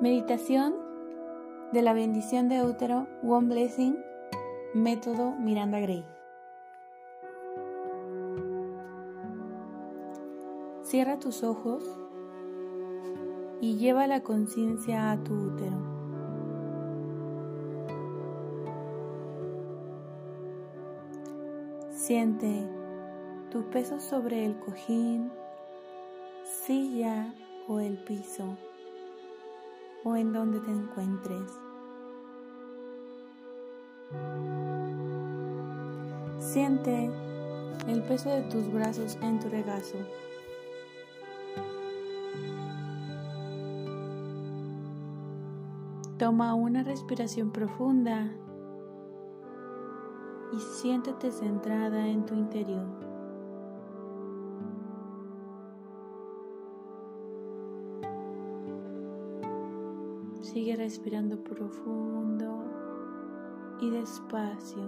Meditación de la bendición de útero One Blessing, método Miranda Gray. Cierra tus ojos y lleva la conciencia a tu útero. Siente tu peso sobre el cojín, silla o el piso o en donde te encuentres. Siente el peso de tus brazos en tu regazo. Toma una respiración profunda y siéntete centrada en tu interior. Sigue respirando profundo y despacio.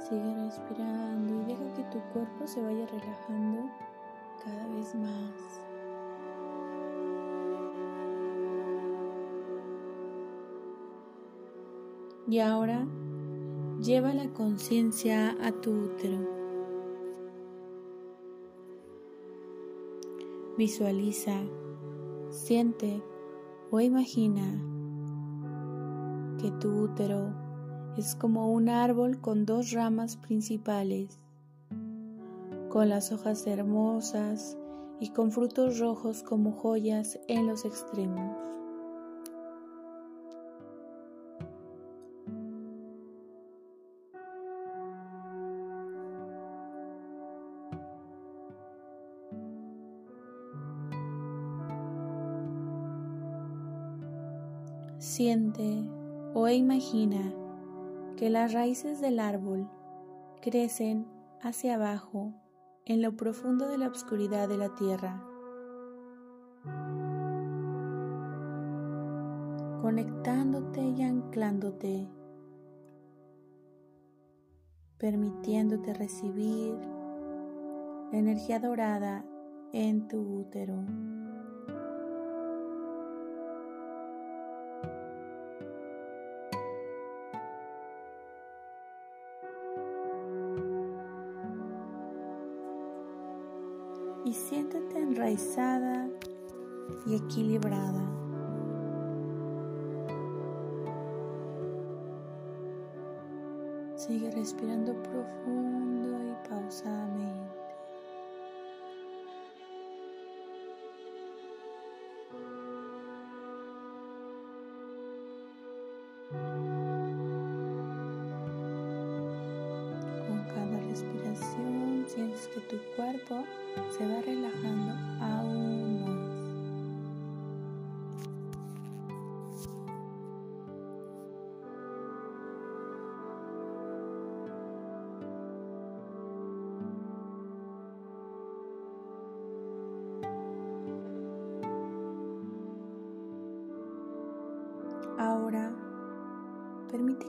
Sigue respirando y deja que tu cuerpo se vaya relajando cada vez más. Y ahora lleva la conciencia a tu útero. Visualiza, siente o imagina que tu útero es como un árbol con dos ramas principales, con las hojas hermosas y con frutos rojos como joyas en los extremos. Siente o imagina que las raíces del árbol crecen hacia abajo en lo profundo de la oscuridad de la tierra, conectándote y anclándote, permitiéndote recibir la energía dorada en tu útero. Enraizada y equilibrada. Sigue respirando profundo y pausadamente.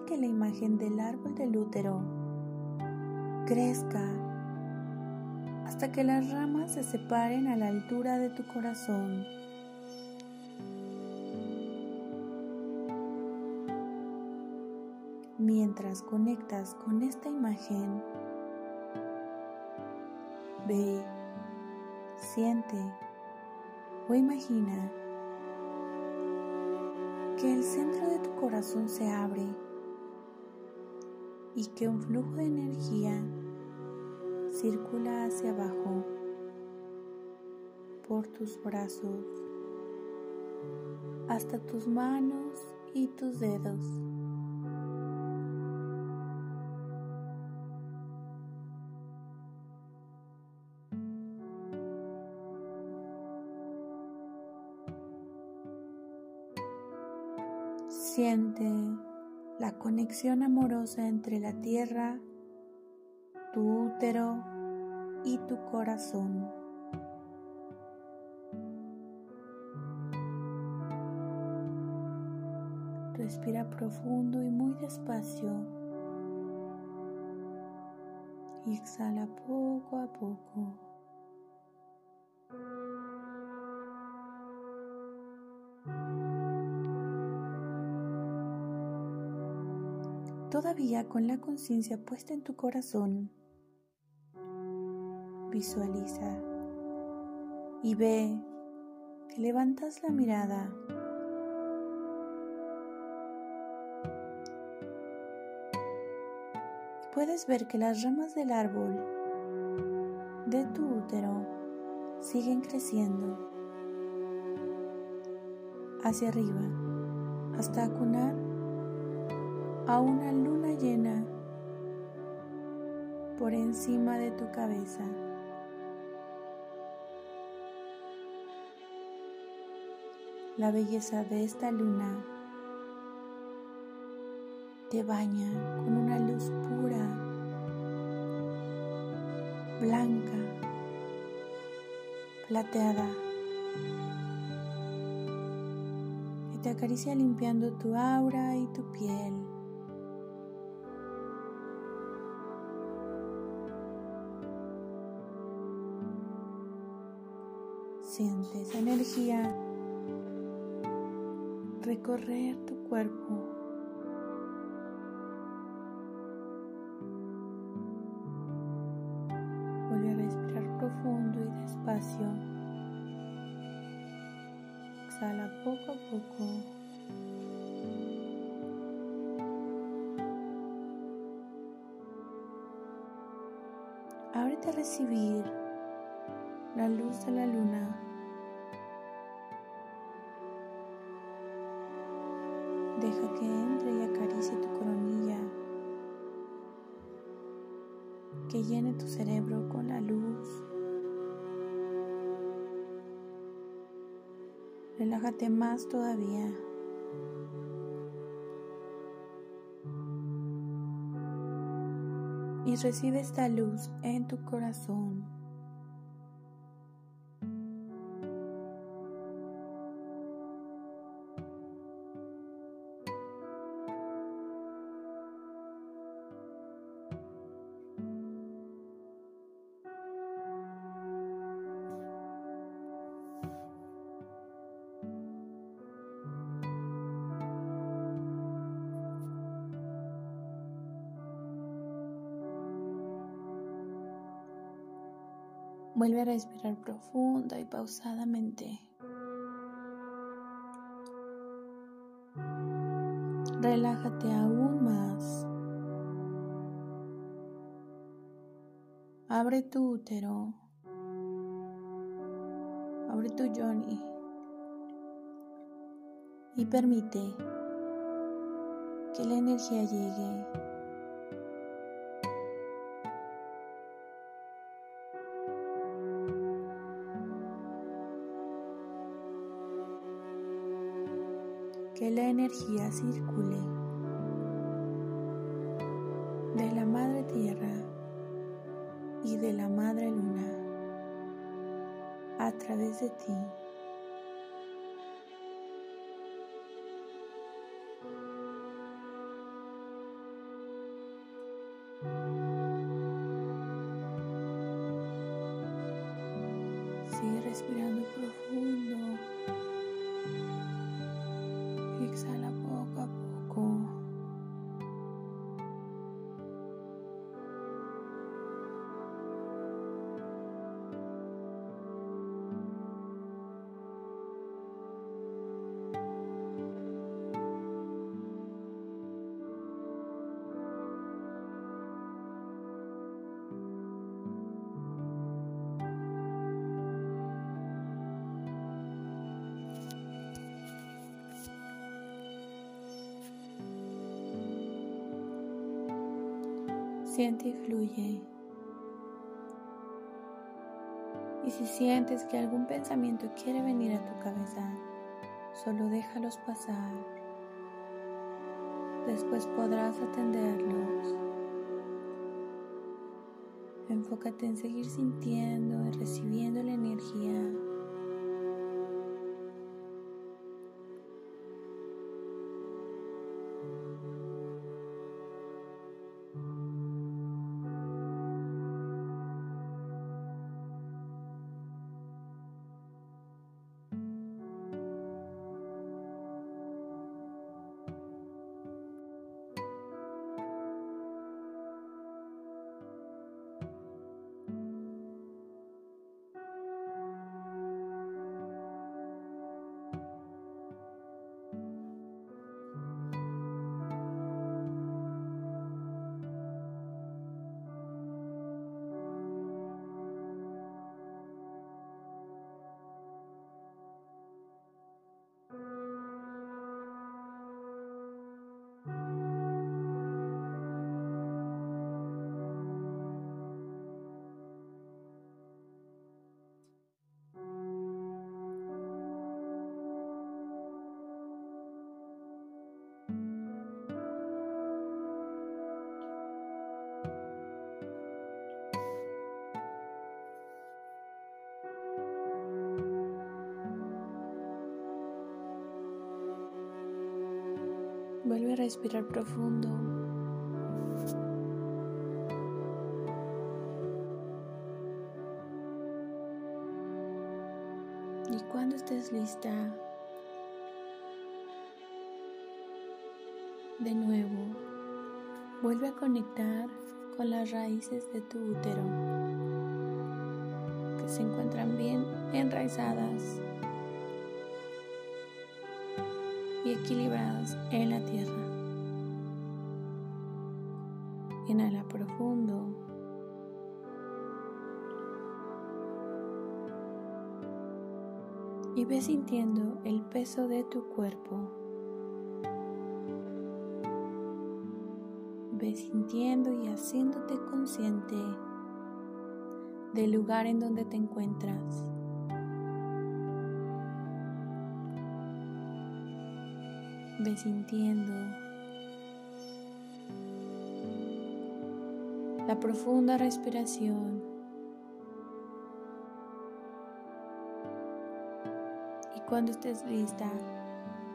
Que la imagen del árbol del útero crezca hasta que las ramas se separen a la altura de tu corazón. Mientras conectas con esta imagen, ve, siente o imagina que el centro de tu corazón se abre y que un flujo de energía circula hacia abajo por tus brazos hasta tus manos y tus dedos. Siente la conexión amorosa entre la tierra, tu útero y tu corazón. Respira profundo y muy despacio. Exhala poco a poco. Todavía con la conciencia puesta en tu corazón, visualiza y ve que levantas la mirada. Puedes ver que las ramas del árbol de tu útero siguen creciendo hacia arriba hasta acunar a una luna llena por encima de tu cabeza. La belleza de esta luna te baña con una luz pura, blanca, plateada, que te acaricia limpiando tu aura y tu piel. Siente esa energía recorrer tu cuerpo Exhala poco a poco. Ábrete a recibir la luz de la luna. Que entre y acaricie tu coronilla, que llene tu cerebro con la luz Relájate más todavía. Y recibe esta luz en tu corazón. Vuelve a respirar profunda y pausadamente. Relájate aún más. Abre tu útero. Abre tu Johnny. Y permite que la energía llegue que la energía circule de la madre tierra y de la madre luna a través de ti. Sigue respirando profundo. Siente y fluye. Y si sientes que algún pensamiento quiere venir a tu cabeza, solo déjalos pasar. Después podrás atenderlos. Enfócate en seguir sintiendo y recibiendo la energía Vuelve a respirar profundo. Y cuando estés lista, de nuevo, vuelve a conectar con las raíces de tu útero, que se encuentran bien enraizadas y equilibradas en la tierra. Inhala profundo. Y ve sintiendo el peso de tu cuerpo. Ve sintiendo y haciéndote consciente del lugar en donde te encuentras. Ve sintiendo. La profunda respiración. Y cuando estés lista,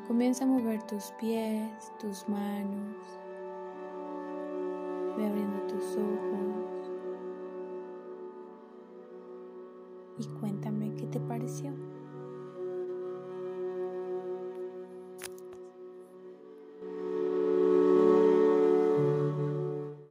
comienza a mover tus pies, tus manos, ve abriendo tus ojos. Y cuéntame qué te pareció.